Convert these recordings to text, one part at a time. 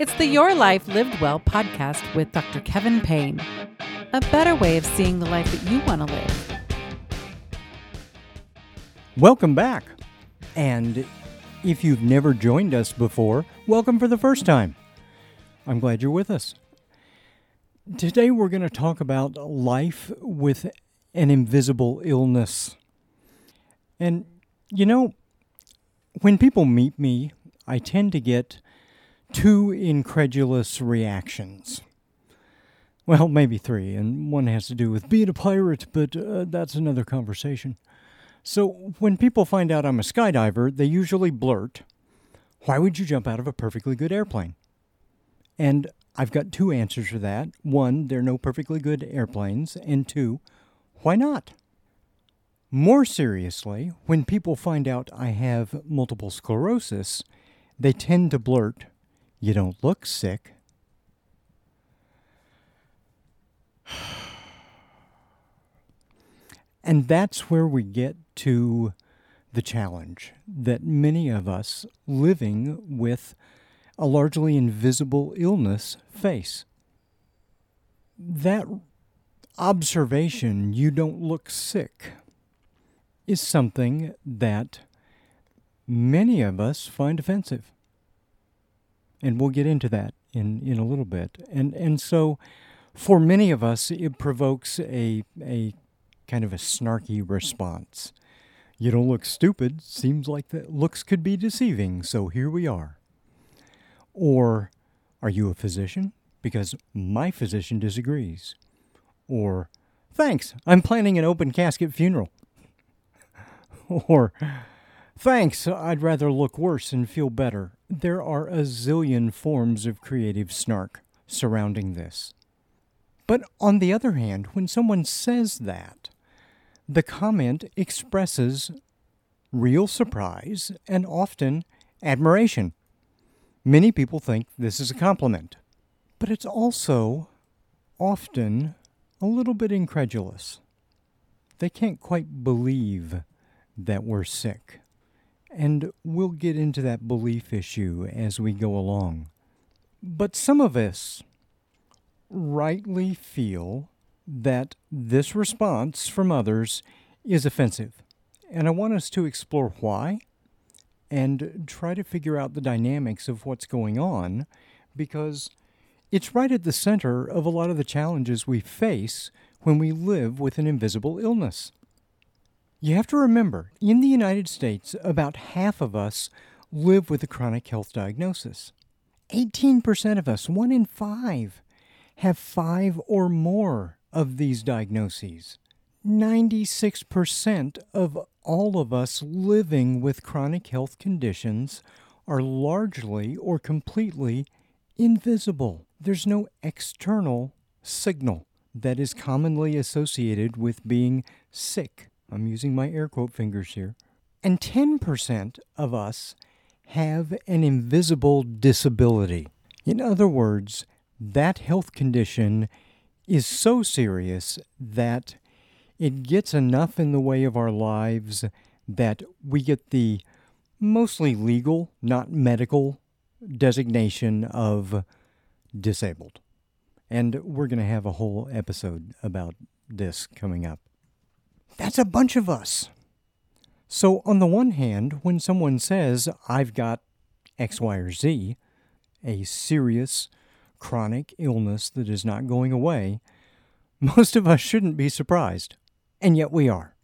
It's the Your Life Lived Well podcast with Dr. Kevin Payne. A better way of seeing the life that you want to live. Welcome back. And if you've never joined us before, welcome for the first time. I'm glad you're with us. Today we're going to talk about life with an invisible illness. And, you know, when people meet me, I tend to get two incredulous reactions. Well, maybe three, and one has to do with being a pirate, but uh, that's another conversation. So, when people find out I'm a skydiver, they usually blurt, Why would you jump out of a perfectly good airplane? And I've got two answers for that. One, there are no perfectly good airplanes, and two, why not? More seriously, when people find out I have multiple sclerosis, they tend to blurt, You don't look sick. And that's where we get to the challenge that many of us living with a largely invisible illness face. That observation, you don't look sick, is something that many of us find offensive. And we'll get into that in, in a little bit. And, and so, for many of us, it provokes a, a kind of a snarky response. You don't look stupid. Seems like that looks could be deceiving, so here we are. Or, are you a physician? Because my physician disagrees. Or, thanks, I'm planning an open casket funeral. or, thanks, I'd rather look worse and feel better. There are a zillion forms of creative snark surrounding this. But on the other hand, when someone says that, the comment expresses real surprise and often admiration. Many people think this is a compliment, but it's also often a little bit incredulous. They can't quite believe that we're sick. And we'll get into that belief issue as we go along. But some of us rightly feel that this response from others is offensive. And I want us to explore why and try to figure out the dynamics of what's going on because it's right at the center of a lot of the challenges we face when we live with an invisible illness. You have to remember, in the United States, about half of us live with a chronic health diagnosis. 18% of us, one in five, have five or more of these diagnoses. 96% of all of us living with chronic health conditions are largely or completely invisible. There's no external signal that is commonly associated with being sick. I'm using my air quote fingers here. And 10% of us have an invisible disability. In other words, that health condition is so serious that it gets enough in the way of our lives that we get the mostly legal, not medical, designation of disabled. And we're going to have a whole episode about this coming up. That's a bunch of us. So, on the one hand, when someone says, I've got X, Y, or Z, a serious chronic illness that is not going away, most of us shouldn't be surprised. And yet we are.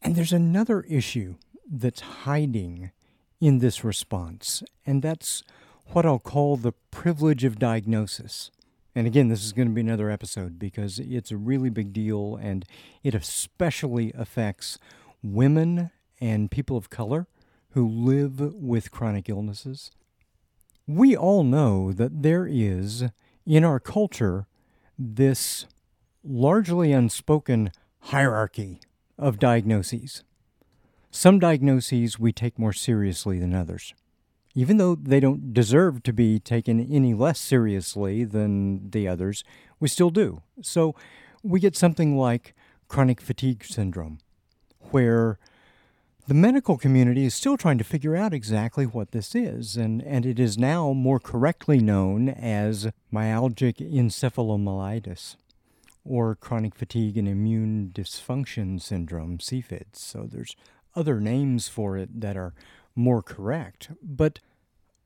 And there's another issue that's hiding in this response, and that's what I'll call the privilege of diagnosis. And again, this is going to be another episode because it's a really big deal and it especially affects women and people of color who live with chronic illnesses. We all know that there is, in our culture, this largely unspoken hierarchy of diagnoses. Some diagnoses we take more seriously than others, even though they don't deserve to be taken any less seriously than the others, we still do. So we get something like chronic fatigue syndrome, where The medical community is still trying to figure out exactly what this is, and, and it is now more correctly known as myalgic encephalomyelitis or chronic fatigue and immune dysfunction syndrome, CFIDS. So there's other names for it that are more correct. But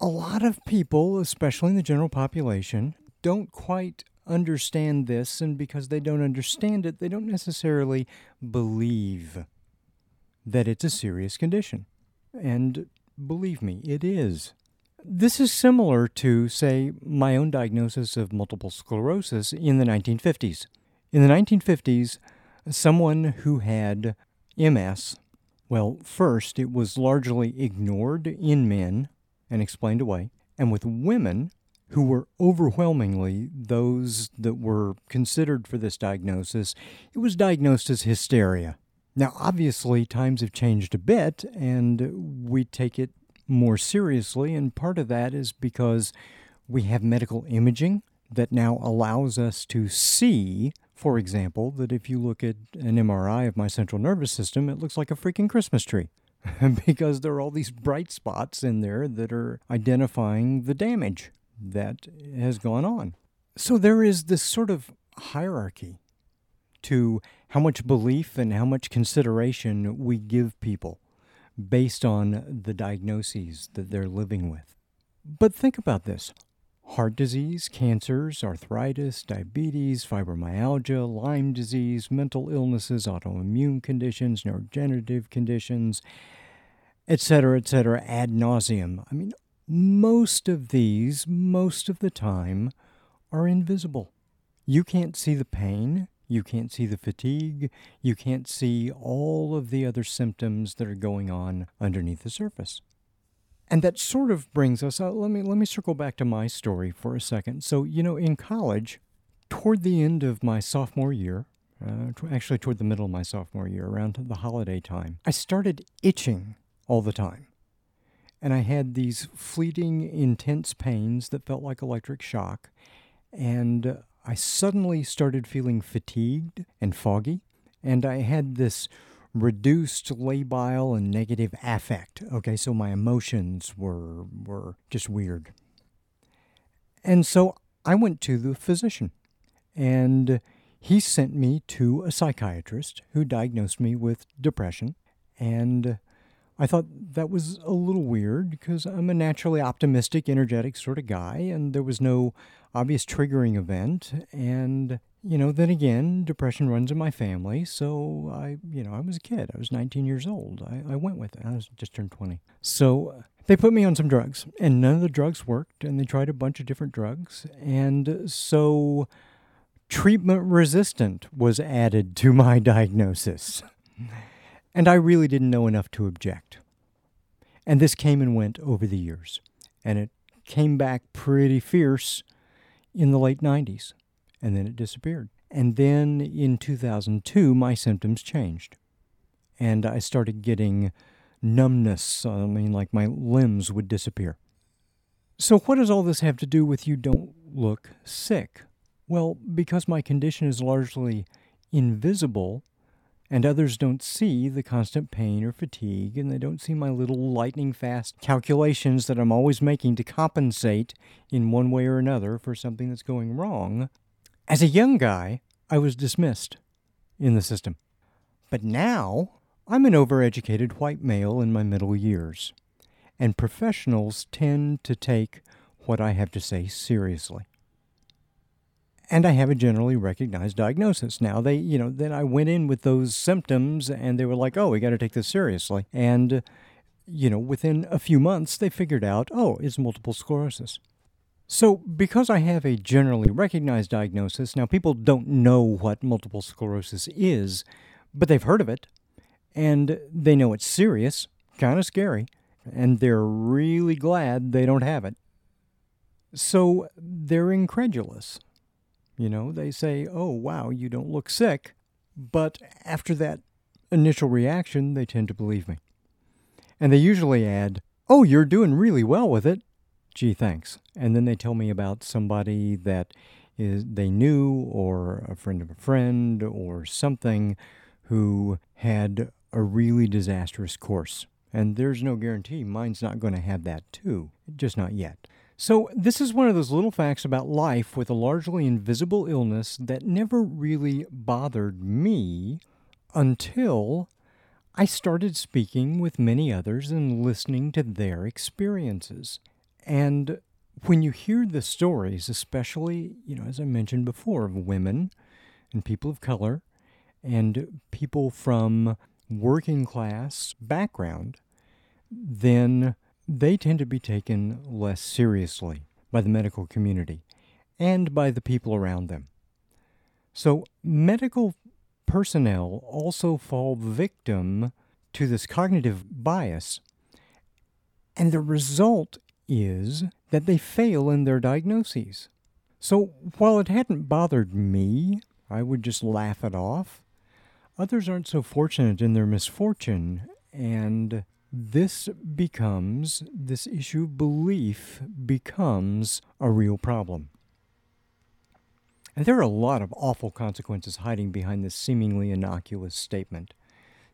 a lot of people, especially in the general population, don't quite understand this, and because they don't understand it, they don't necessarily believe that it's a serious condition. And believe me, it is. This is similar to, say, my own diagnosis of multiple sclerosis in the 1950s. In the 1950s, someone who had MS, well, first, it was largely ignored in men and explained away. And with women, who were overwhelmingly those that were considered for this diagnosis, it was diagnosed as hysteria. Now, obviously, times have changed a bit, and we take it more seriously, and part of that is because we have medical imaging that now allows us to see, for example, that if you look at an MRI of my central nervous system, it looks like a freaking Christmas tree. because there are all these bright spots in there that are identifying the damage that has gone on. So there is this sort of hierarchy to how much belief and how much consideration we give people based on the diagnoses that they're living with. But think about this heart disease, cancers, arthritis, diabetes, fibromyalgia, Lyme disease, mental illnesses, autoimmune conditions, neurodegenerative conditions, etc., etc., ad nauseum. I mean, most of these, most of the time, are invisible. You can't see the pain, you can't see the fatigue, you can't see all of the other symptoms that are going on underneath the surface. And that sort of brings us uh, let me let me circle back to my story for a second. So, you know, in college, toward the end of my sophomore year, uh, actually toward the middle of my sophomore year, around the holiday time, I started itching all the time and I had these fleeting, intense pains that felt like electric shock. And I suddenly started feeling fatigued and foggy, and I had this reduced labile and negative affect. Okay, so my emotions were were just weird. And so I went to the physician, and he sent me to a psychiatrist who diagnosed me with depression and I thought that was a little weird because I'm a naturally optimistic, energetic sort of guy, and there was no obvious triggering event. And, you know, then again, depression runs in my family, so I, you know, I was a kid. I was 19 years old. I, I went with it. I was just turned 20. So uh, they put me on some drugs, and none of the drugs worked, and they tried a bunch of different drugs. And so treatment resistant was added to my diagnosis. And I really didn't know enough to object. And this came and went over the years. And it came back pretty fierce in the late 90s. And then it disappeared. And then in 2002, my symptoms changed. And I started getting numbness. I mean, like my limbs would disappear. So, what does all this have to do with you don't look sick? Well, because my condition is largely invisible, and others don't see the constant pain or fatigue, and they don't see my little lightning fast calculations that I'm always making to compensate in one way or another for something that's going wrong. As a young guy, I was dismissed in the system. But now, I'm an overeducated white male in my middle years, and professionals tend to take what I have to say seriously and I have a generally recognized diagnosis. Now they, you know, then I went in with those symptoms and they were like, "Oh, we got to take this seriously." And you know, within a few months they figured out, "Oh, it's multiple sclerosis." So, because I have a generally recognized diagnosis, now people don't know what multiple sclerosis is, but they've heard of it and they know it's serious, kind of scary, and they're really glad they don't have it. So, they're incredulous. You know, they say, oh, wow, you don't look sick. But after that initial reaction, they tend to believe me. And they usually add, oh, you're doing really well with it. Gee, thanks. And then they tell me about somebody that is they knew or a friend of a friend or something who had a really disastrous course. And there's no guarantee mine's not going to have that too, just not yet. So, this is one of those little facts about life with a largely invisible illness that never really bothered me until I started speaking with many others and listening to their experiences. And when you hear the stories, especially, you know, as I mentioned before, of women and people of color and people from working class background, then they tend to be taken less seriously by the medical community and by the people around them. So, medical personnel also fall victim to this cognitive bias, and the result is that they fail in their diagnoses. So, while it hadn't bothered me, I would just laugh it off. Others aren't so fortunate in their misfortune, and this becomes, this issue of belief becomes a real problem. And there are a lot of awful consequences hiding behind this seemingly innocuous statement.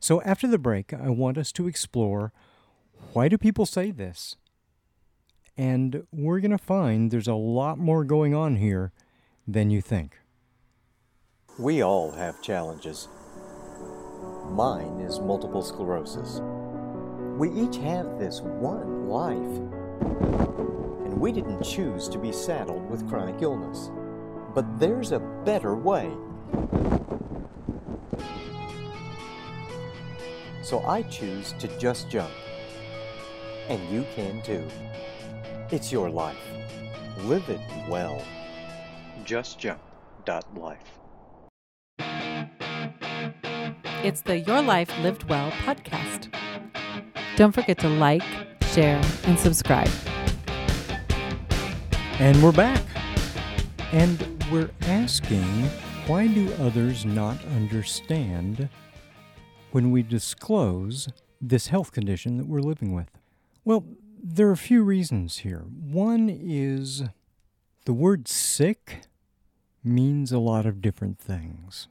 So after the break, I want us to explore why do people say this? And we're going to find there's a lot more going on here than you think. We all have challenges. Mine is multiple sclerosis. We each have this one life. And we didn't choose to be saddled with chronic illness. But there's a better way. So I choose to just jump. And you can too. It's your life. Live it well. JustJump.life. It's the Your Life Lived Well podcast. Don't forget to like, share, and subscribe. And we're back. And we're asking why do others not understand when we disclose this health condition that we're living with? Well, there are a few reasons here. One is the word sick means a lot of different things.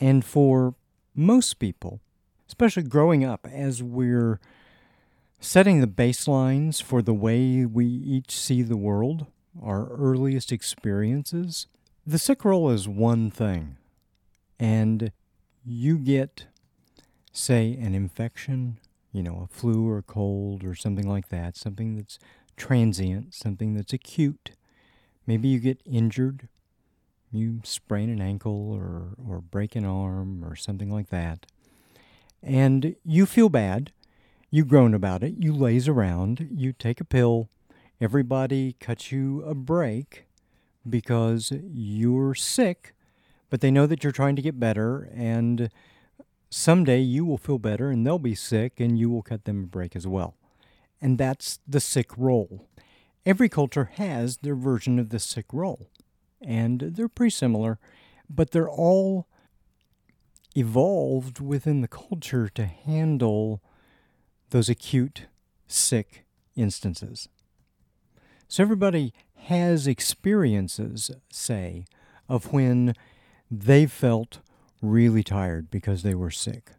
And for most people, especially growing up as we're setting the baselines for the way we each see the world, our earliest experiences, the sick role is one thing. And you get, say, an infection, you know, a flu or a cold or something like that, something that's transient, something that's acute. Maybe you get injured, you sprain an ankle or, or break an arm or something like that and you feel bad. You groan about it. You laze around. You take a pill. Everybody cuts you a break because you're sick, but they know that you're trying to get better, and someday you will feel better and they'll be sick, and you will cut them a break as well. And that's the sick role. Every culture has their version of the sick role, and they're pretty similar, but they're all evolved within the culture to handle those acute sick instances. So everybody has experiences, say, of when they felt really tired because they were sick,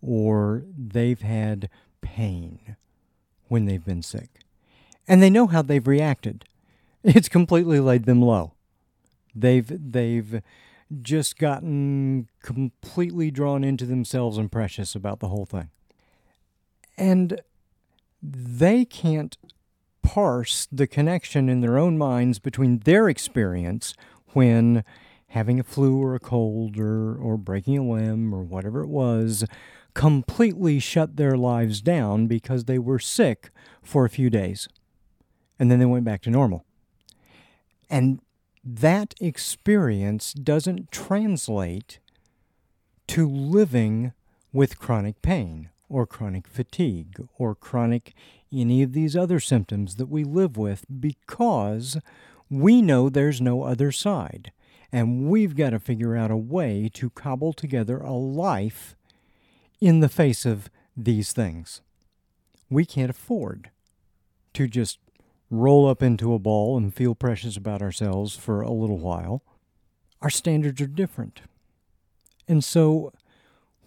or they've had pain when they've been sick. And they know how they've reacted. It's completely laid them low. They've they've just gotten completely drawn into themselves and precious about the whole thing. And they can't parse the connection in their own minds between their experience when having a flu or a cold or, or breaking a limb or whatever it was completely shut their lives down because they were sick for a few days. And then they went back to normal. And that experience doesn't translate to living with chronic pain or chronic fatigue or chronic any of these other symptoms that we live with because we know there's no other side. And we've got to figure out a way to cobble together a life in the face of these things. We can't afford to just roll up into a ball and feel precious about ourselves for a little while. Our standards are different. And so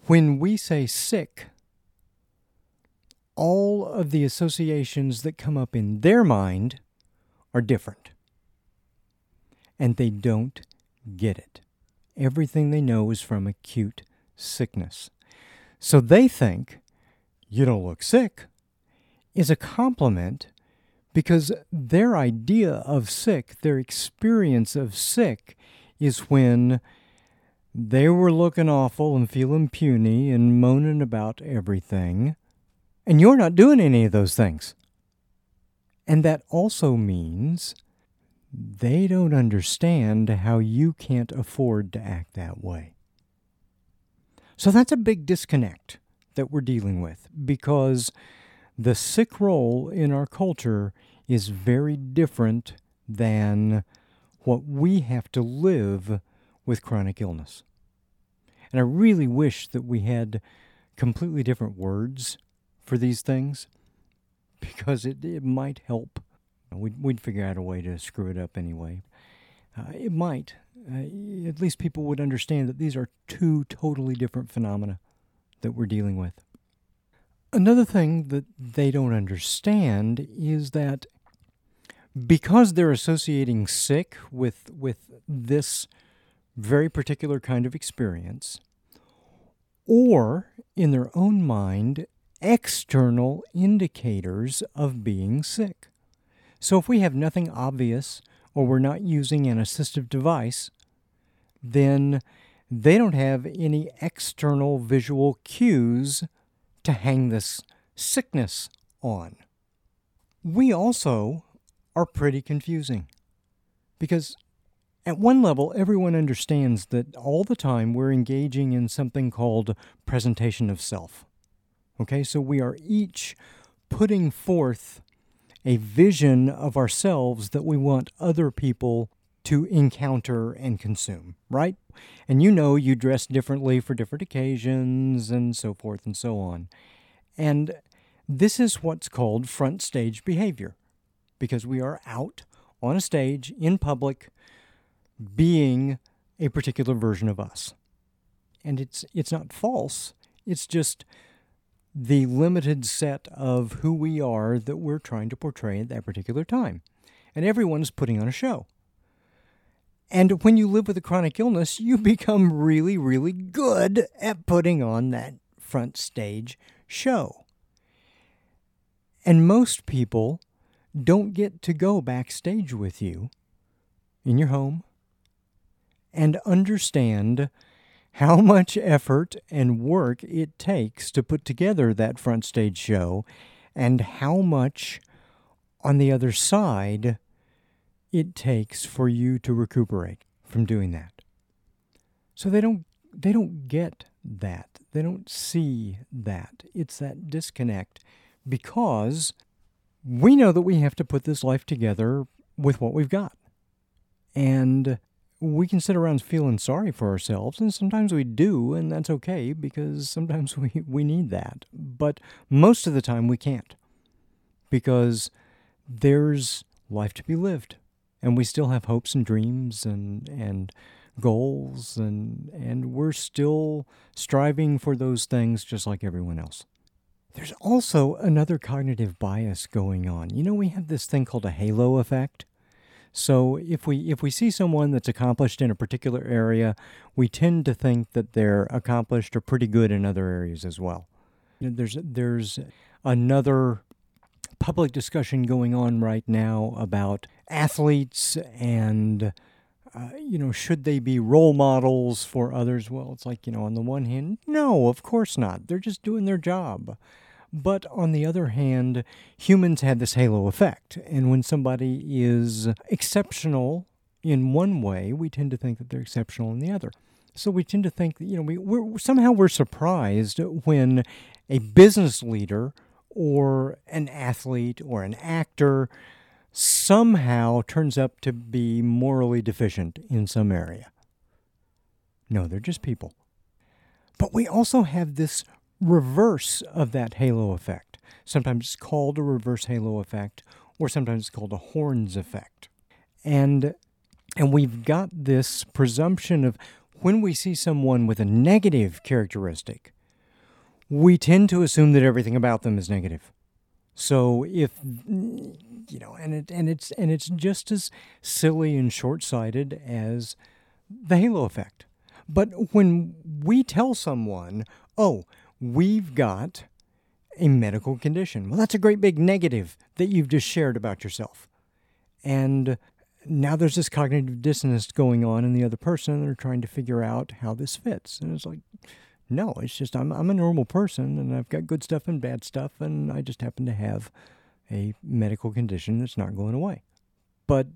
When we say sick, all of the associations that come up in their mind are different. And they don't get it. Everything they know is from acute sickness. So they think, you don't look sick, is a compliment because their idea of sick, their experience of sick, is when they were looking awful and feeling puny and moaning about everything, and you're not doing any of those things. And that also means they don't understand how you can't afford to act that way. So that's a big disconnect that we're dealing with because the sick role in our culture is very different than what we have to live with chronic illness. And I really wish that we had completely different words for these things because it, it might help. We'd, we'd figure out a way to screw it up anyway. Uh, it might. Uh, at least people would understand that these are two totally different phenomena that we're dealing with. Another thing that they don't understand is that because they're associating sick with with this very particular kind of experience or in their own mind external indicators of being sick. So if we have nothing obvious or we're not using an assistive device, then they don't have any external visual cues to hang this sickness on. We also are pretty confusing because at one level, everyone understands that all the time we're engaging in something called presentation of self. Okay, so we are each putting forth a vision of ourselves that we want other people to encounter and consume, right? And you know you dress differently for different occasions and so forth and so on. And this is what's called front stage behavior because we are out on a stage in public being a particular version of us. And it's it's not false. It's just the limited set of who we are that we're trying to portray at that particular time. And everyone's putting on a show. And when you live with a chronic illness, you become really, really good at putting on that front stage show. And most people don't get to go backstage with you in your home and understand how much effort and work it takes to put together that front stage show and how much on the other side it takes for you to recuperate from doing that. So they don't they don't get that. They don't see that. It's that disconnect because we know that we have to put this life together with what we've got. And we can sit around feeling sorry for ourselves, and sometimes we do, and that's okay because sometimes we, we need that. But most of the time we can't because there's life to be lived, and we still have hopes and dreams and, and goals, and, and we're still striving for those things just like everyone else. There's also another cognitive bias going on. You know, we have this thing called a halo effect. So if we if we see someone that's accomplished in a particular area, we tend to think that they're accomplished or pretty good in other areas as well. There's there's another public discussion going on right now about athletes and uh, you know, should they be role models for others? Well, it's like, you know, on the one hand, no, of course not. They're just doing their job. But on the other hand, humans have this halo effect. And when somebody is exceptional in one way, we tend to think that they're exceptional in the other. So we tend to think that, you know, we, we're, somehow we're surprised when a business leader or an athlete or an actor somehow turns up to be morally deficient in some area. No, they're just people. But we also have this reverse of that halo effect. Sometimes it's called a reverse halo effect, or sometimes it's called a horns effect. And and we've got this presumption of when we see someone with a negative characteristic, we tend to assume that everything about them is negative. So if you know, and it and it's and it's just as silly and short-sighted as the halo effect. But when we tell someone, "Oh, we've got a medical condition," well, that's a great big negative that you've just shared about yourself, and now there's this cognitive dissonance going on in the other person, and they're trying to figure out how this fits, and it's like. No, it's just I'm I'm a normal person and I've got good stuff and bad stuff and I just happen to have a medical condition that's not going away. But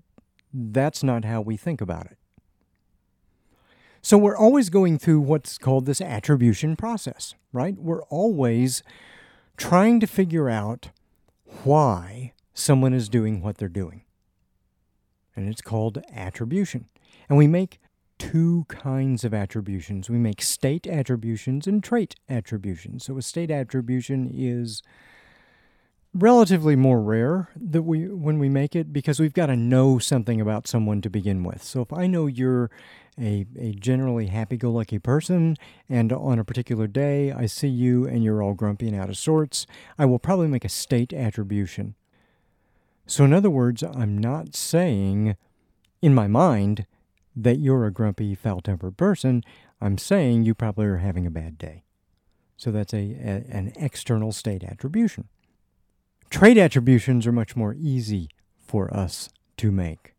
that's not how we think about it. So we're always going through what's called this attribution process, right? We're always trying to figure out why someone is doing what they're doing. And it's called attribution. And we make two kinds of attributions. We make state attributions and trait attributions. So a state attribution is relatively more rare that we when we make it because we've got to know something about someone to begin with. So if I know you're a, a generally happy-go-lucky person and on a particular day I see you and you're all grumpy and out of sorts, I will probably make a state attribution. So in other words, I'm not saying in my mind that you're a grumpy, foul-tempered person. I'm saying you probably are having a bad day. So that's a, a an external state attribution. Trait attributions are much more easy for us to make.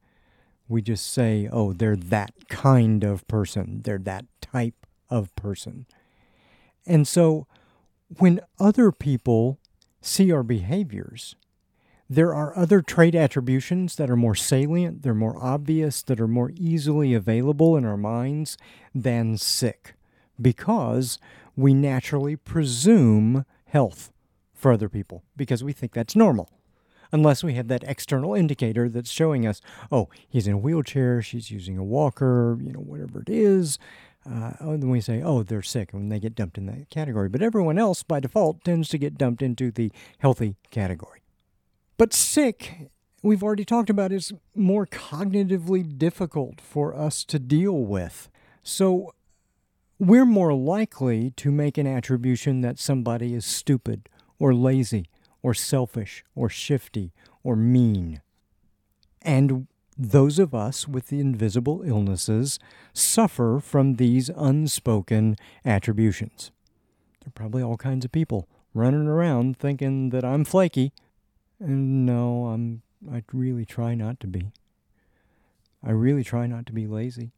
We just say, oh, they're that kind of person, they're that type of person. And so when other people see our behaviors, there are other trait attributions that are more salient, they're more obvious, that are more easily available in our minds than sick, because we naturally presume health for other people because we think that's normal. Unless we have that external indicator that's showing us, oh, he's in a wheelchair, she's using a walker, you know, whatever it is. Uh, and then we say, oh, they're sick, and they get dumped in that category. But everyone else, by default, tends to get dumped into the healthy category. But sick, we've already talked about, is more cognitively difficult for us to deal with. So we're more likely to make an attribution that somebody is stupid or lazy or selfish or shifty or mean. And those of us with the invisible illnesses suffer from these unspoken attributions. There are probably all kinds of people running around thinking that I'm flaky. And no, I'm I really try not to be. I really try not to be lazy.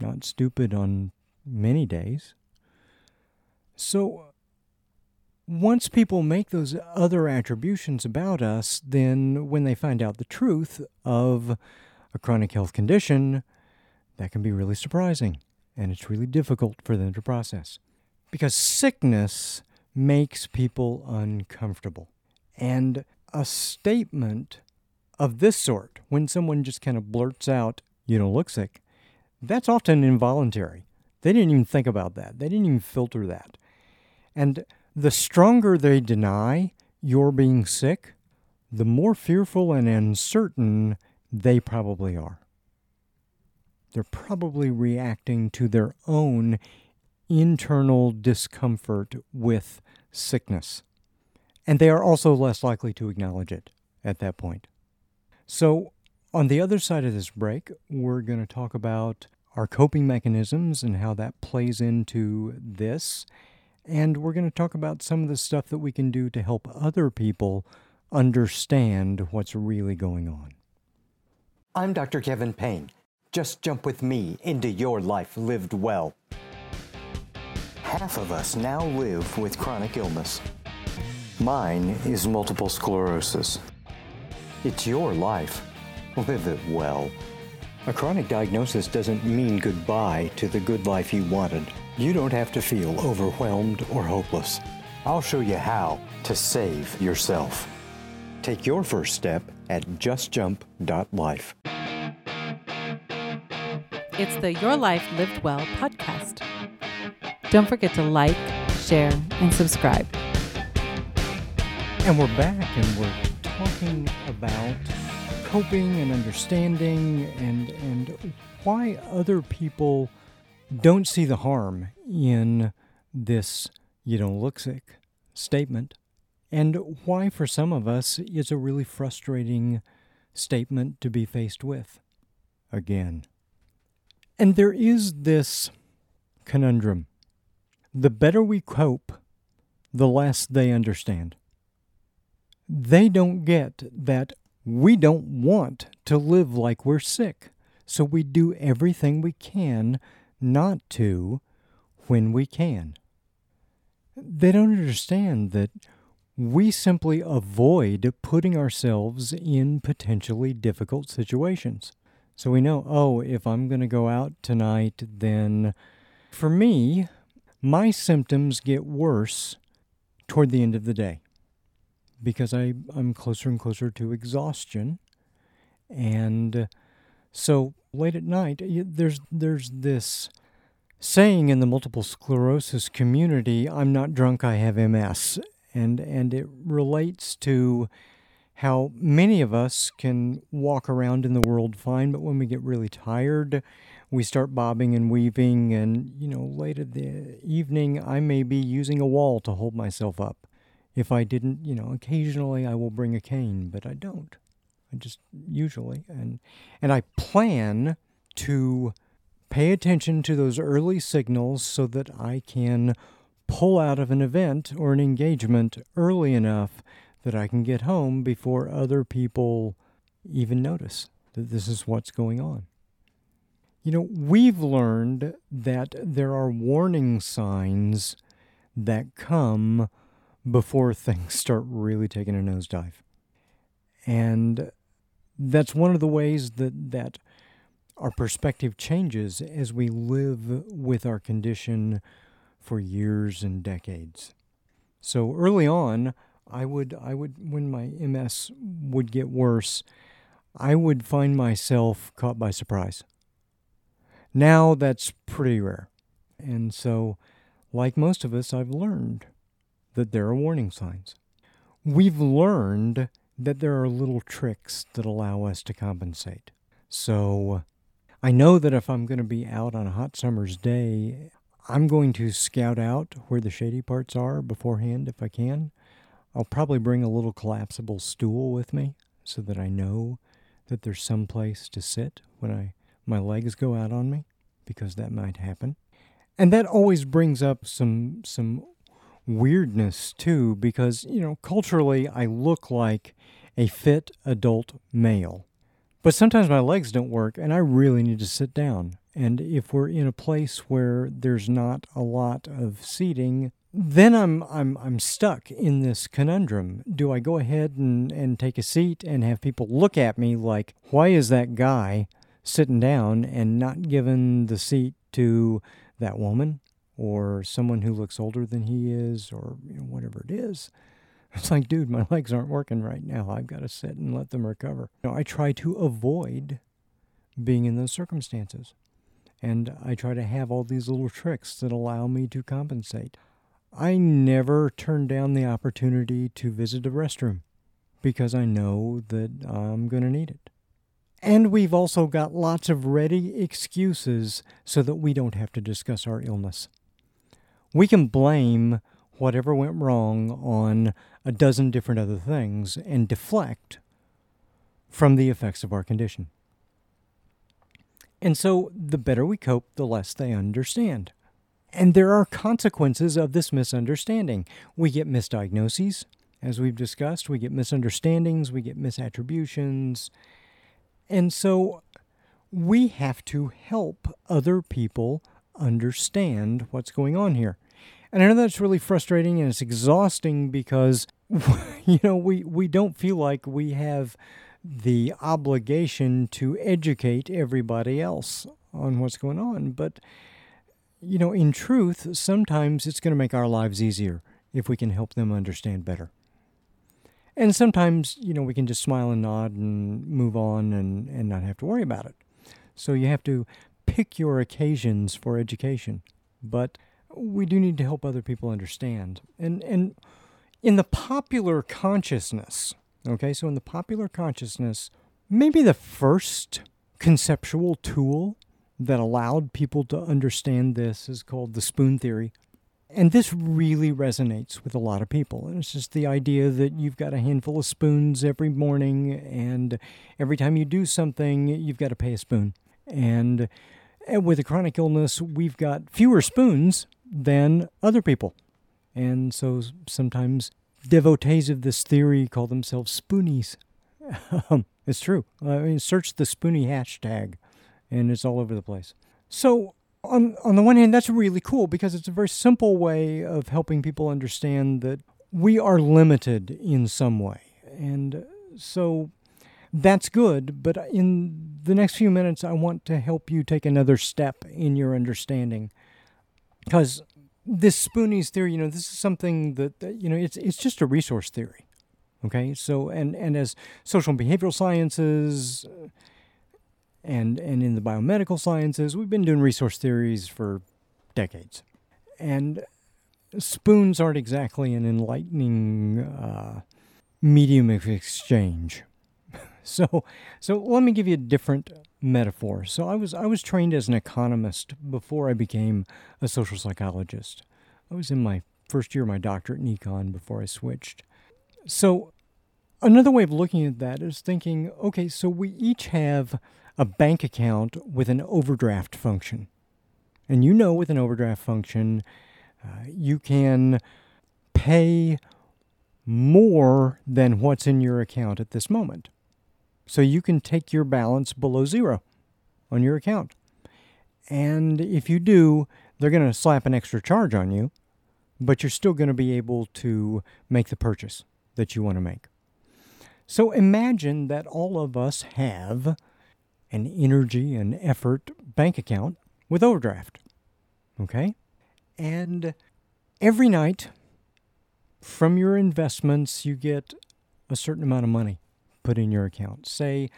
Not stupid on many days. So once people make those other attributions about us, then when they find out the truth of a chronic health condition, that can be really surprising and it's really difficult for them to process. Because sickness makes people uncomfortable. And a statement of this sort, when someone just kind of blurts out, you don't look sick, that's often involuntary. They didn't even think about that, they didn't even filter that. And the stronger they deny you're being sick, the more fearful and uncertain they probably are. They're probably reacting to their own internal discomfort with sickness. And they are also less likely to acknowledge it at that point. So, on the other side of this break, we're going to talk about our coping mechanisms and how that plays into this and we're going to talk about some of the stuff that we can do to help other people understand what's really going on. I'm Dr. Kevin Payne. Just jump with me into your life lived well. Half of us now live with chronic illness. Mine is multiple sclerosis. It's your life. Live it well. A chronic diagnosis doesn't mean goodbye to the good life you wanted. You don't have to feel overwhelmed or hopeless. I'll show you how to save yourself. Take your first step at justjump.life. It's the Your Life Lived Well podcast. Don't forget to like, share, and subscribe. And we're back and we're talking about coping and understanding and and why other people don't see the harm in this you don't look sick statement, and why for some of us it's a really frustrating statement to be faced with again. And there is this conundrum. The better we cope, the less they understand. They don't get that we don't want to live like we're sick, so we do everything we can not to when we can. They don't understand that we simply avoid putting ourselves in potentially difficult situations. So we know, oh, if I'm going to go out tonight, then for me, my symptoms get worse toward the end of the day because I, I'm closer and closer to exhaustion. And so late at night, there's, there's this saying in the multiple sclerosis community, I'm not drunk, I have MS. And, and it relates to how many of us can walk around in the world fine, but when we get really tired, we start bobbing and weaving. And, you know, late in the evening, I may be using a wall to hold myself up. If I didn't, you know, occasionally I will bring a cane, but I don't. Just usually. And, and I plan to pay attention to those early signals so that I can pull out of an event or an engagement early enough that I can get home before other people even notice that this is what's going on. You know, we've learned that there are warning signs that come before things start really taking a nosedive. And that's one of the ways that, that our perspective changes as we live with our condition for years and decades. So early on, I would I would when my MS would get worse, I would find myself caught by surprise. Now that's pretty rare. And so like most of us, I've learned that there are warning signs. We've learned that there are little tricks that allow us to compensate. So I know that if I'm going to be out on a hot summer's day, I'm going to scout out where the shady parts are beforehand if I can. I'll probably bring a little collapsible stool with me so that I know that there's some place to sit when I my legs go out on me because that might happen. And that always brings up some some weirdness too because you know culturally I look like a fit adult male. But sometimes my legs don't work and I really need to sit down. And if we're in a place where there's not a lot of seating, then I'm I'm I'm stuck in this conundrum. Do I go ahead and, and take a seat and have people look at me like, why is that guy sitting down and not giving the seat to that woman or someone who looks older than he is or you know, whatever it is? It's like, dude, my legs aren't working right now. I've got to sit and let them recover. You know, I try to avoid being in those circumstances. And I try to have all these little tricks that allow me to compensate. I never turn down the opportunity to visit a restroom because I know that I'm going to need it. And we've also got lots of ready excuses so that we don't have to discuss our illness. We can blame whatever went wrong on a dozen different other things and deflect from the effects of our condition. And so the better we cope, the less they understand. And there are consequences of this misunderstanding. We get misdiagnoses, as we've discussed, we get misunderstandings, we get misattributions. And so we have to help other people understand what's going on here. And I know that's really frustrating and it's exhausting because you know we we don't feel like we have the obligation to educate everybody else on what's going on, but you know, in truth, sometimes it's going to make our lives easier if we can help them understand better. And sometimes, you know, we can just smile and nod and move on and, and not have to worry about it. So you have to pick your occasions for education. But we do need to help other people understand. And and in the popular consciousness, okay, so in the popular consciousness, maybe the first conceptual tool that allowed people to understand this is called the spoon theory. And this really resonates with a lot of people. And it's just the idea that you've got a handful of spoons every morning, and every time you do something, you've got to pay a spoon. And, and with a chronic illness, we've got fewer spoons than other people. And so sometimes devotees of this theory call themselves spoonies. It's true. I mean, search the spoonie hashtag, and it's all over the place. So on on the one hand, that's really cool because it's a very simple way of helping people understand that we are limited in some way, and so that's good. But in the next few minutes, I want to help you take another step in your understanding, because this Spoonies theory, you know, this is something that, that you know, it's it's just a resource theory. Okay, so and and as social and behavioral sciences and and in the biomedical sciences, we've been doing resource theories for decades, and spoons aren't exactly an enlightening uh, medium of exchange. So so let me give you a different metaphor. So I was I was trained as an economist before I became a social psychologist. I was in my first year of my doctorate in econ before I switched. So another way of looking at that is thinking, okay, so we each have a bank account with an overdraft function. And you know, with an overdraft function, uh, you can pay more than what's in your account at this moment. So you can take your balance below zero on your account. And if you do, they're going to slap an extra charge on you, but you're still going to be able to make the purchase that you want to make. So imagine that all of us have an energy and effort bank account with overdraft. Okay? And every night from your investments, you get a certain amount of money put in your account. Say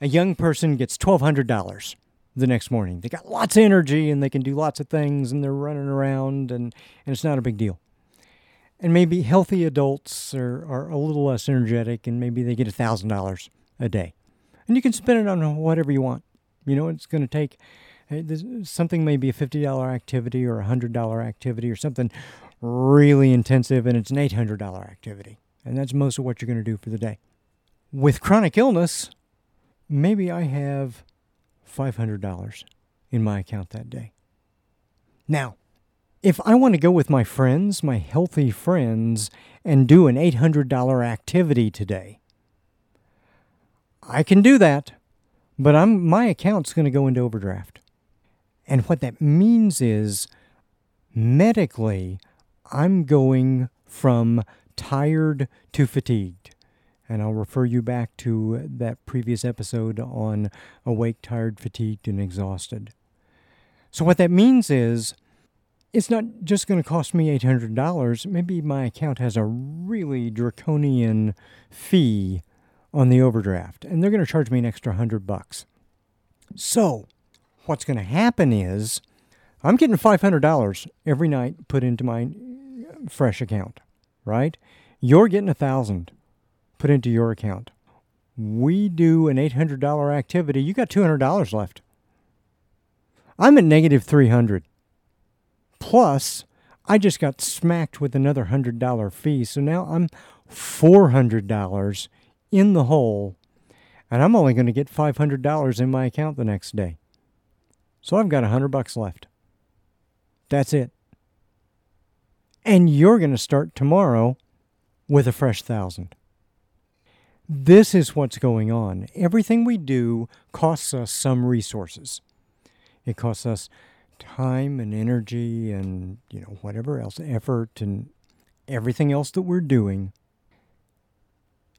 a young person gets $1,200 the next morning. They got lots of energy and they can do lots of things and they're running around and, and it's not a big deal. And maybe healthy adults are, are a little less energetic and maybe they get $1,000 a day and you can spend it on whatever you want. You know, it's going to take something maybe a $50 activity or a $100 activity or something really intensive, and it's an $800 activity. And that's most of what you're going to do for the day. With chronic illness, maybe I have $500 in my account that day. Now, if I want to go with my friends, my healthy friends, and do an $800 activity today, I can do that, but I'm my account's going to go into overdraft. And what that means is medically, I'm going from tired to fatigued. And I'll refer you back to that previous episode on awake, tired, fatigued, and exhausted. So, what that means is it's not just going to cost me $800. Maybe my account has a really draconian fee on the overdraft, and they're going to charge me an extra hundred bucks. So, what's going to happen is I'm getting $500 every night put into my uh, fresh account, right? You're getting a thousand put into your account. We do an $800 activity, you got $200 left. I'm at negative 300. Plus, I just got smacked with another $100 fee, so now I'm $400 in the hole, and I'm only going to get $500 in my account the next day. So I've got a 100 bucks left. That's it. And you're going to start tomorrow with a fresh thousand. This is what's going on. Everything we do costs us some resources. It costs us time and energy and, you know, whatever else, effort and everything else that we're doing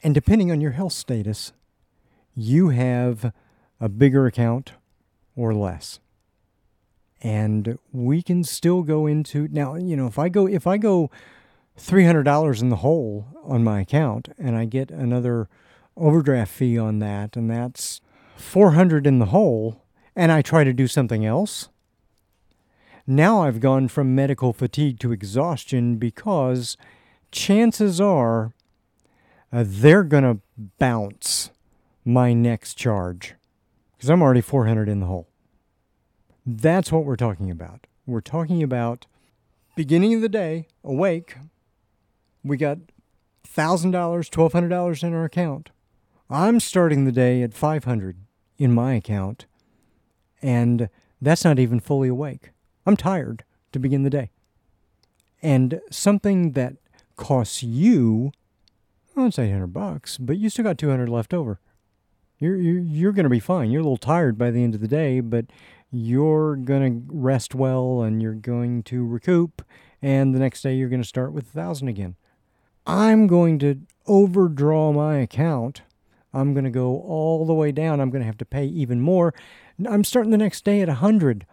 and depending on your health status, you have a bigger account or less. And we can still go into now, you know, if I go if I go $300 in the hole on my account and I get another overdraft fee on that and that's 400 in the hole and I try to do something else, now I've gone from medical fatigue to exhaustion because chances are uh, they're going to bounce my next charge because I'm already 400 in the hole. That's what we're talking about. We're talking about beginning of the day, awake, we got $1,000, $1,200 in our account. I'm starting the day at 500 in my account, and that's not even fully awake. I'm tired to begin the day. And something that costs you, well, it's 800 bucks, but you still got 200 left over. You're, you're, you're going to be fine. You're a little tired by the end of the day, but you're going to rest well and you're going to recoup. And the next day, you're going to start with a thousand again. I'm going to overdraw my account. I'm going to go all the way down. I'm going to have to pay even more. I'm starting the next day at 100.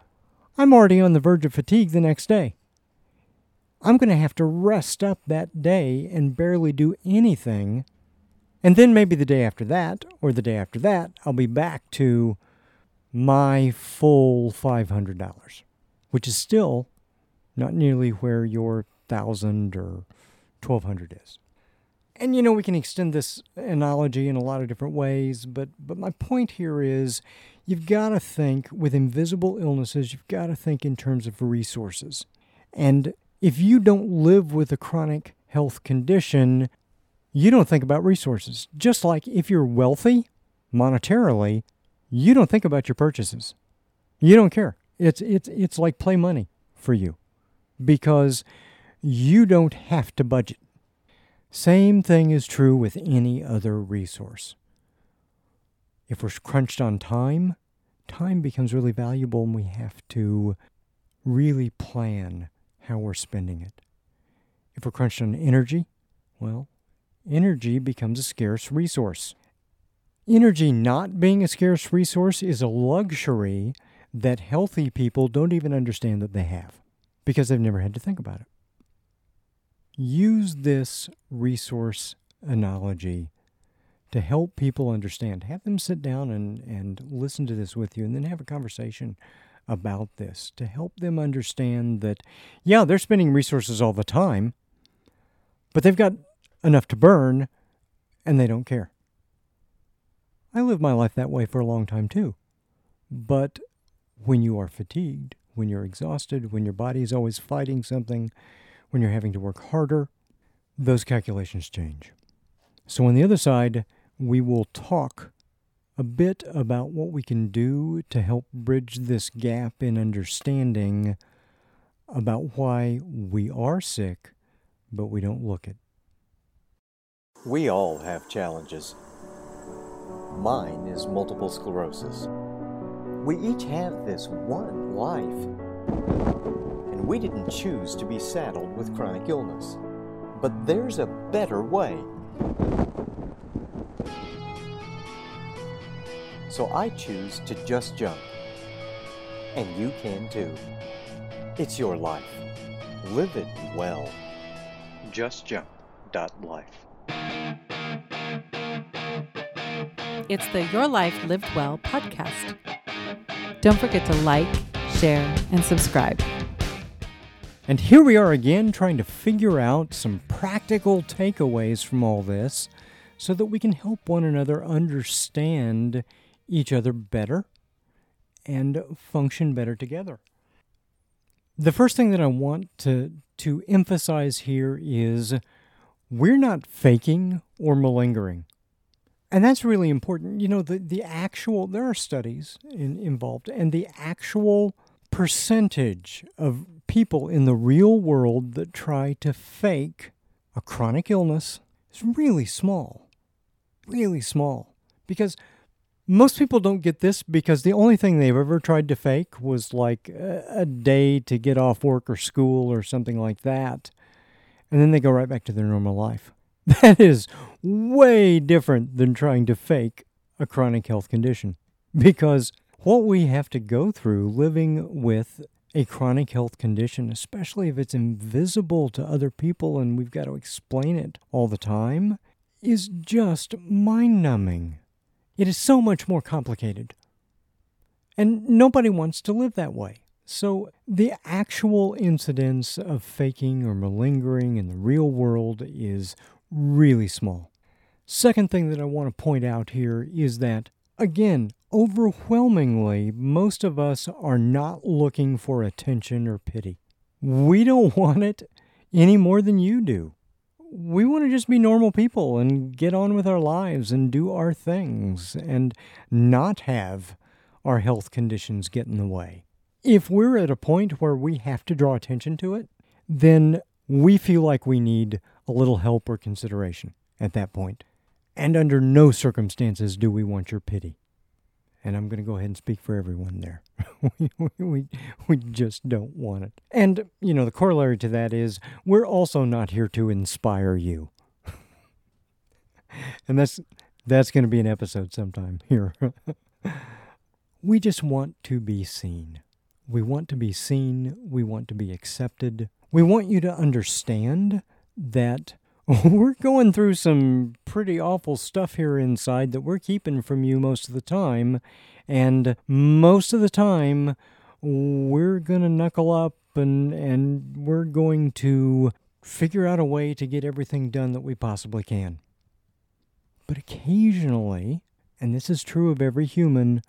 I'm already on the verge of fatigue the next day. I'm going to have to rest up that day and barely do anything. And then maybe the day after that, or the day after that, I'll be back to my full $500, which is still not nearly where your 1000 or 1200 is. And you know, we can extend this analogy in a lot of different ways, but, but my point here is you've got to think with invisible illnesses, you've got to think in terms of resources. And if you don't live with a chronic health condition, you don't think about resources. Just like if you're wealthy monetarily, you don't think about your purchases. You don't care. It's, it's, it's like play money for you because you don't have to budget. Same thing is true with any other resource. If we're crunched on time, time becomes really valuable and we have to really plan how we're spending it. If we're crunched on energy, well, energy becomes a scarce resource. Energy not being a scarce resource is a luxury that healthy people don't even understand that they have because they've never had to think about it. Use this resource analogy to help people understand. Have them sit down and, and listen to this with you and then have a conversation about this to help them understand that, yeah, they're spending resources all the time, but they've got enough to burn and they don't care. I lived my life that way for a long time too. But when you are fatigued, when you're exhausted, when your body is always fighting something, when you're having to work harder, those calculations change. So, on the other side, we will talk a bit about what we can do to help bridge this gap in understanding about why we are sick, but we don't look it. We all have challenges. Mine is multiple sclerosis. We each have this one life. And we didn't choose to be saddled with chronic illness. But there's a better way. So I choose to just jump. And you can too. It's your life. Live it well. JustJump.life. It's the Your Life Lived Well podcast. Don't forget to like, share, and subscribe. And here we are again trying to figure out some practical takeaways from all this so that we can help one another understand each other better and function better together. The first thing that I want to, to emphasize here is we're not faking or malingering. And that's really important. You know, the, the actual, there are studies in, involved, and the actual percentage of people in the real world that try to fake a chronic illness is really small. Really small. Because most people don't get this because the only thing they've ever tried to fake was like a, day to get off work or school or something like that. And then they go right back to their normal life. That is way different than trying to fake a chronic health condition because what we have to go through living with a chronic health condition, especially if it's invisible to other people and we've got to explain it all the time, is just mind numbing. It is so much more complicated. And nobody wants to live that way. So, the actual incidence of faking or malingering in the real world is really small. Second thing that I want to point out here is that, again, overwhelmingly, most of us are not looking for attention or pity. We don't want it any more than you do. We want to just be normal people and get on with our lives and do our things and not have our health conditions get in the way. If we're at a point where we have to draw attention to it, then we feel like we need a little help or consideration at that point. And under no circumstances do we want your pity. And I'm going to go ahead and speak for everyone there. we, we, we just don't want it. And, you know, the corollary to that is we're also not here to inspire you. and that's that's going to be an episode sometime here. we just want to be seen. We want to be seen. We want to be accepted. We want you to understand that we're going through some pretty awful stuff here inside that we're keeping from you most of the time. And most of the time, we're going to knuckle up and, and we're going to figure out a way to get everything done that we possibly can. But occasionally, and this is true of every human,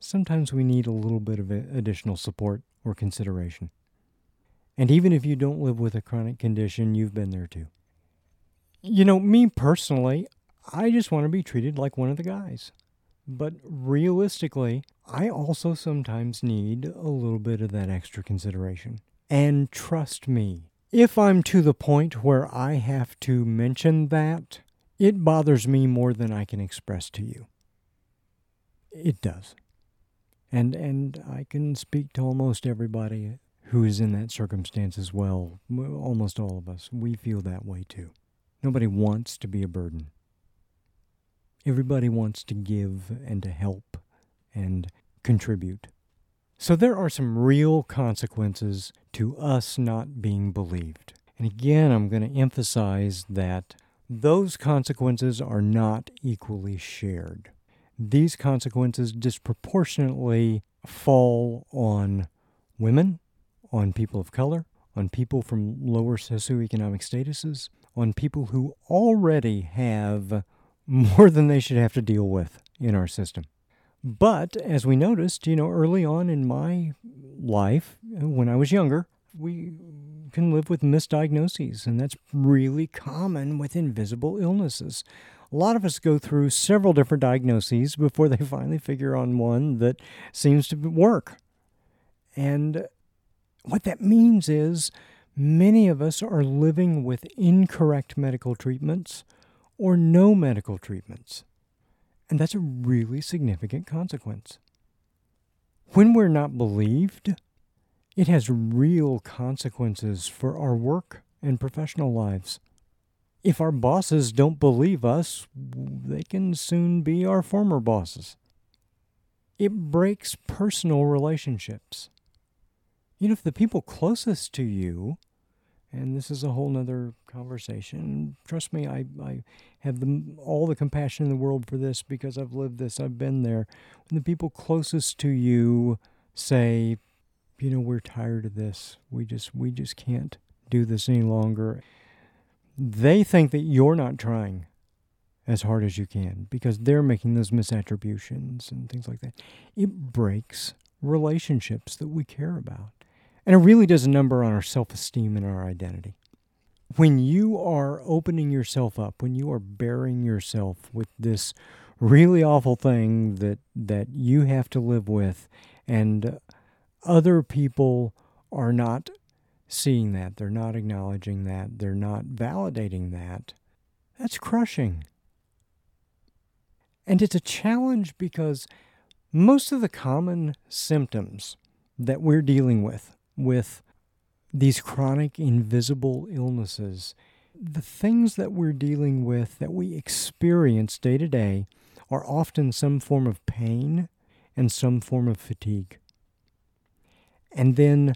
sometimes we need a little bit of additional support or consideration. And even if you don't live with a chronic condition, you've been there too. You know, me personally, I just want to be treated like one of the guys. But realistically, I also sometimes need a little bit of that extra consideration. And trust me, if I'm to the point where I have to mention that, it bothers me more than I can express to you. It does. And and I can speak to almost everybody who is in that circumstance as well. Almost all of us. We feel that way too. Nobody wants to be a burden. Everybody wants to give and to help and contribute. So there are some real consequences to us not being believed. And again, I'm going to emphasize that those consequences are not equally shared. These consequences disproportionately fall on women, on people of color, on people from lower socioeconomic statuses, on people who already have more than they should have to deal with in our system. But as we noticed, you know, early on in my life, when I was younger, we can live with misdiagnoses, and that's really common with invisible illnesses. A lot of us go through several different diagnoses before they finally figure on one that seems to work. And what that means is many of us are living with incorrect medical treatments or no medical treatments. And that's a really significant consequence. When we're not believed, it has real consequences for our work and professional lives. If our bosses don't believe us, they can soon be our former bosses. It breaks personal relationships you know, if the people closest to you, and this is a whole nother conversation. Trust me, I, I have the, all the compassion in the world for this because I've lived this, I've been there. When the people closest to you say, you know, we're tired of this, we just, we just can't do this any longer, they think that you're not trying as hard as you can because they're making those misattributions and things like that. It breaks relationships that we care about. And it really does a number on our self esteem and our identity. When you are opening yourself up, when you are baring yourself with this really awful thing that, that you have to live with, and other people are not seeing that, they're not acknowledging that, they're not validating that, that's crushing. And it's a challenge because most of the common symptoms that we're dealing with with these chronic invisible illnesses, the things that we're dealing with that we experience day to day are often some form of pain and some form of fatigue. And then,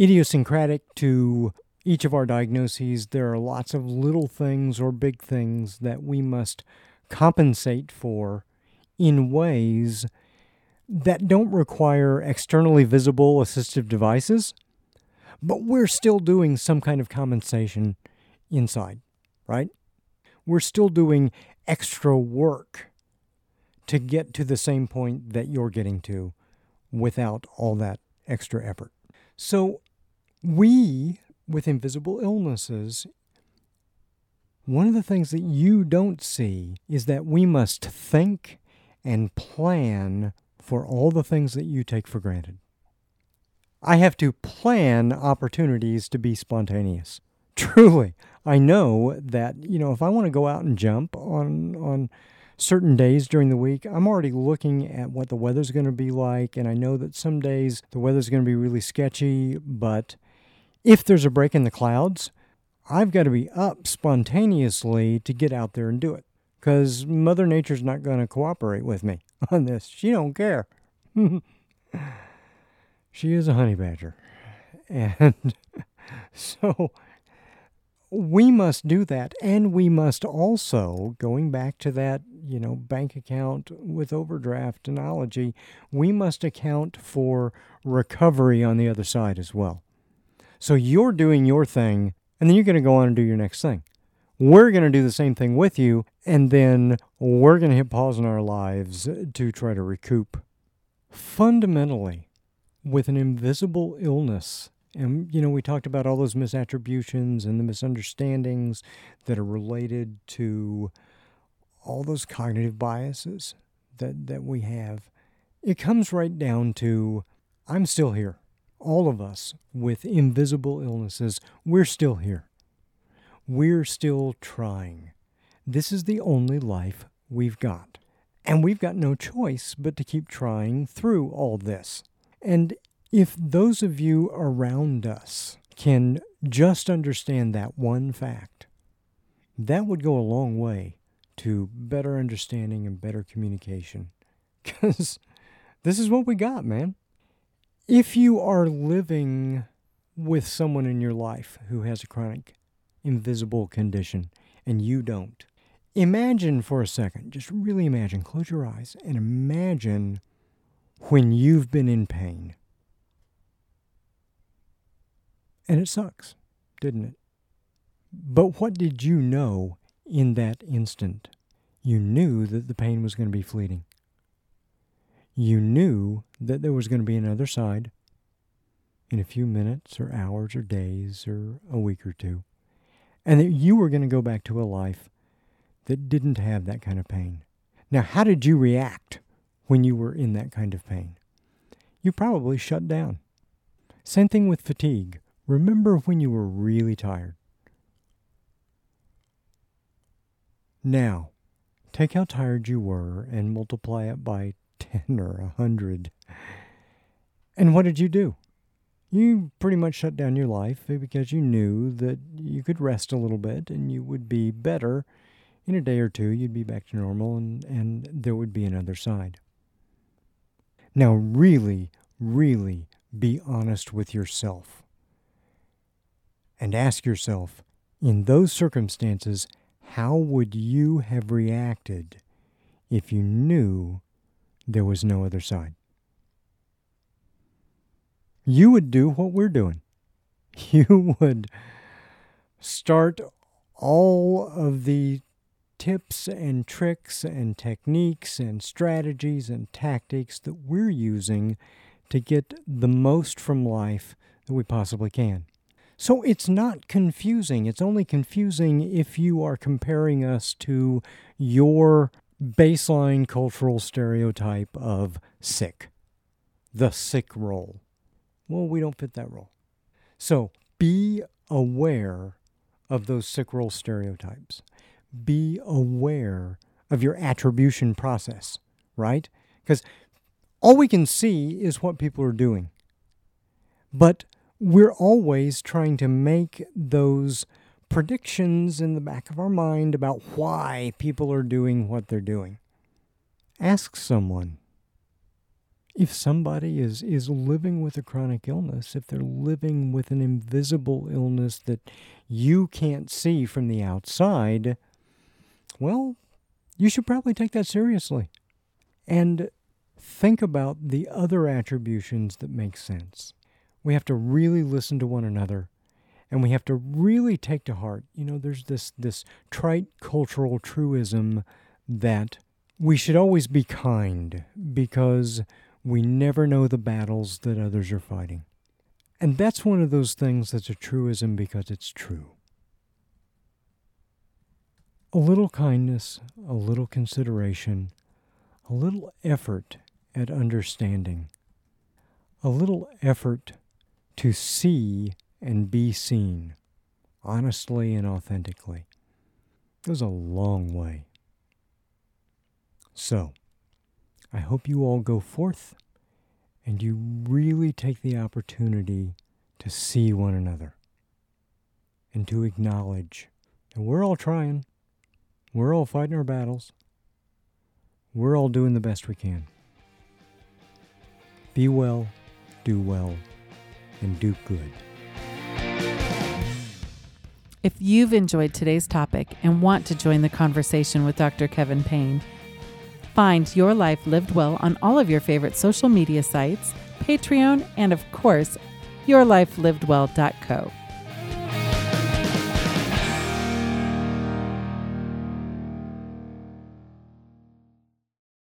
idiosyncratic to each of our diagnoses, there are lots of little things or big things that we must compensate for in ways that don't require externally visible assistive devices, but we're still doing some kind of compensation inside, right? We're still doing extra work to get to the same point that you're getting to without all that extra effort. So, we, with invisible illnesses, one of the things that you don't see is that we must think and plan for all the things that you take for granted. I have to plan opportunities to be spontaneous. Truly, I know that, you know, if I want to go out and jump on on certain days during the week, I'm already looking at what the weather's going to be like and I know that some days the weather's going to be really sketchy, but if there's a break in the clouds, I've got to be up spontaneously to get out there and do it because Mother Nature's not going to cooperate with me on this. She don't care. she is a honey badger. And so we must do that. And we must also, going back to that, you know, bank account with overdraft analogy, we must account for recovery on the other side as well. So you're doing your thing, and then you're going to go on and do your next thing. We're going to do the same thing with you, and then we're going to hit pause in our lives to try to recoup. Fundamentally, with an invisible illness, and you know, we talked about all those misattributions and the misunderstandings that are related to all those cognitive biases that, that we have. It comes right down to I'm still here. All of us with invisible illnesses, we're still here. We're still trying. This is the only life we've got. And we've got no choice but to keep trying through all this. And if those of you around us can just understand that one fact, that would go a long way to better understanding and better communication. Because this is what we got, man. If you are living with someone in your life who has a chronic invisible condition and you don't, imagine for a second, just really imagine, close your eyes and imagine when you've been in pain. And it sucks, didn't it? But what did you know in that instant? You knew that the pain was going to be fleeting. You knew that there was going to be another side in a few minutes or hours or days or a week or two, and that you were going to go back to a life that didn't have that kind of pain. Now, how did you react when you were in that kind of pain? You probably shut down. Same thing with fatigue. Remember when you were really tired. Now, take how tired you were and multiply it by 10 or a 100. And what did you do? You pretty much shut down your life because you knew that you could rest a little bit and you would be better. In a day or two, you'd be back to normal and, and there would be another side. Now, really, really be honest with yourself and ask yourself in those circumstances, how would you have reacted if you knew there was no other side? You would do what we're doing. You would start all of the tips and tricks and techniques and strategies and tactics that we're using to get the most from life that we possibly can. So it's not confusing. It's only confusing if you are comparing us to your baseline cultural stereotype of sick, the sick role. Well, we don't fit that role. So be aware of those sick role stereotypes. Be aware of your attribution process, right? Because all we can see is what people are doing. But we're always trying to make those predictions in the back of our mind about why people are doing what they're doing. Ask someone. If somebody is, is living with a chronic illness, if they're living with an invisible illness that you can't see from the outside, well, you should probably take that seriously. And think about the other attributions that make sense we have to really listen to one another and we have to really take to heart you know there's this this trite cultural truism that we should always be kind because we never know the battles that others are fighting And that's one of those things that's a truism because it's true. A little kindness, a little consideration, a little effort at understanding, a little effort to see and be seen honestly and authentically goes a long way. So, I hope you all go forth and you really take the opportunity to see one another and to acknowledge that we're all trying, we're all fighting our battles, we're all doing the best we can. Be well, do well, and do good. If you've enjoyed today's topic and want to join the conversation with Dr. Kevin Payne, find Your Life Lived Well on all of your favorite social media sites, Patreon, and of course, yourlifelivedwell.co.